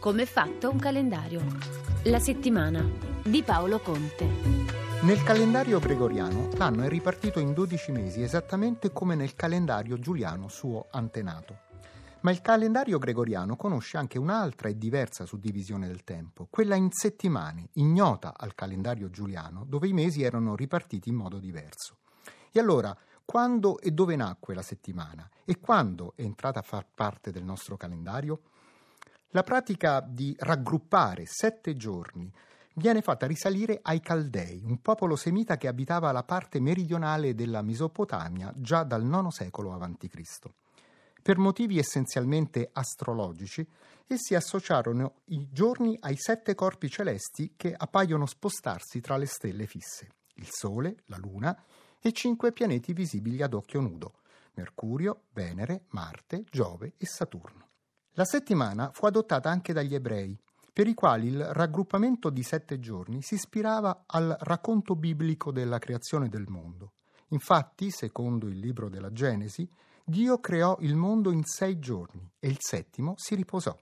Come fatto un calendario? La settimana di Paolo Conte. Nel calendario gregoriano l'anno è ripartito in 12 mesi, esattamente come nel calendario giuliano suo antenato. Ma il calendario gregoriano conosce anche un'altra e diversa suddivisione del tempo, quella in settimane, ignota al calendario giuliano, dove i mesi erano ripartiti in modo diverso. E allora, quando e dove nacque la settimana e quando è entrata a far parte del nostro calendario? La pratica di raggruppare sette giorni viene fatta risalire ai Caldei, un popolo semita che abitava la parte meridionale della Mesopotamia già dal IX secolo a.C. Per motivi essenzialmente astrologici, essi associarono i giorni ai sette corpi celesti che appaiono spostarsi tra le stelle fisse, il Sole, la Luna e cinque pianeti visibili ad occhio nudo, Mercurio, Venere, Marte, Giove e Saturno. La settimana fu adottata anche dagli ebrei, per i quali il raggruppamento di sette giorni si ispirava al racconto biblico della creazione del mondo. Infatti, secondo il libro della Genesi, Dio creò il mondo in sei giorni e il settimo si riposò.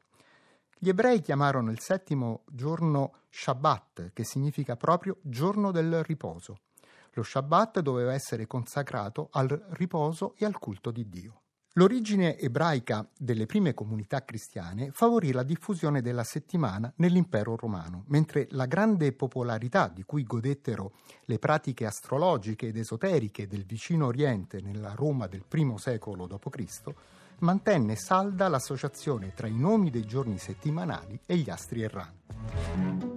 Gli ebrei chiamarono il settimo giorno Shabbat, che significa proprio giorno del riposo. Lo Shabbat doveva essere consacrato al riposo e al culto di Dio. L'origine ebraica delle prime comunità cristiane favorì la diffusione della settimana nell'impero romano, mentre la grande popolarità di cui godettero le pratiche astrologiche ed esoteriche del vicino Oriente nella Roma del I secolo d.C., mantenne salda l'associazione tra i nomi dei giorni settimanali e gli astri erranti.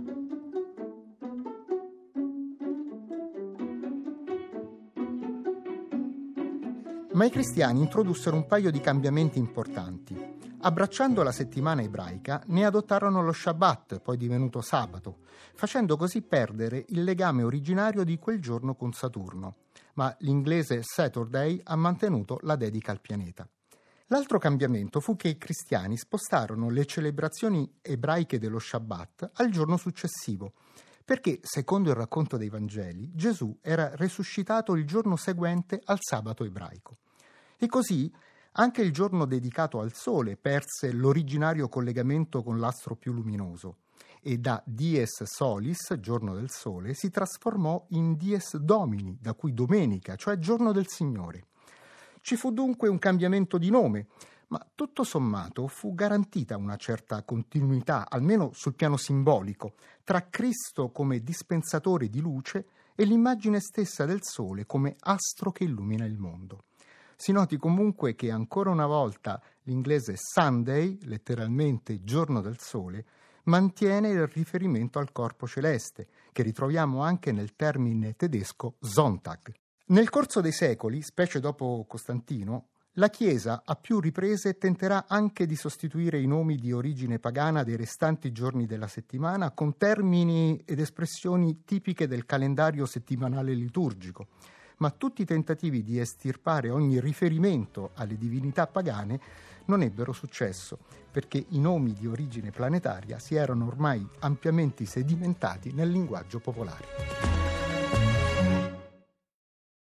Ma i cristiani introdussero un paio di cambiamenti importanti. Abbracciando la settimana ebraica, ne adottarono lo Shabbat, poi divenuto sabato, facendo così perdere il legame originario di quel giorno con Saturno. Ma l'inglese Saturday ha mantenuto la dedica al pianeta. L'altro cambiamento fu che i cristiani spostarono le celebrazioni ebraiche dello Shabbat al giorno successivo, perché, secondo il racconto dei Vangeli, Gesù era resuscitato il giorno seguente al sabato ebraico. E così anche il giorno dedicato al Sole perse l'originario collegamento con l'astro più luminoso e da Dies Solis, giorno del Sole, si trasformò in Dies Domini, da cui domenica, cioè giorno del Signore. Ci fu dunque un cambiamento di nome, ma tutto sommato fu garantita una certa continuità, almeno sul piano simbolico, tra Cristo come dispensatore di luce e l'immagine stessa del Sole come astro che illumina il mondo. Si noti comunque che ancora una volta l'inglese Sunday, letteralmente giorno del Sole, mantiene il riferimento al corpo celeste, che ritroviamo anche nel termine tedesco Sonntag. Nel corso dei secoli, specie dopo Costantino, la Chiesa a più riprese tenterà anche di sostituire i nomi di origine pagana dei restanti giorni della settimana con termini ed espressioni tipiche del calendario settimanale liturgico, ma tutti i tentativi di estirpare ogni riferimento alle divinità pagane non ebbero successo, perché i nomi di origine planetaria si erano ormai ampiamente sedimentati nel linguaggio popolare.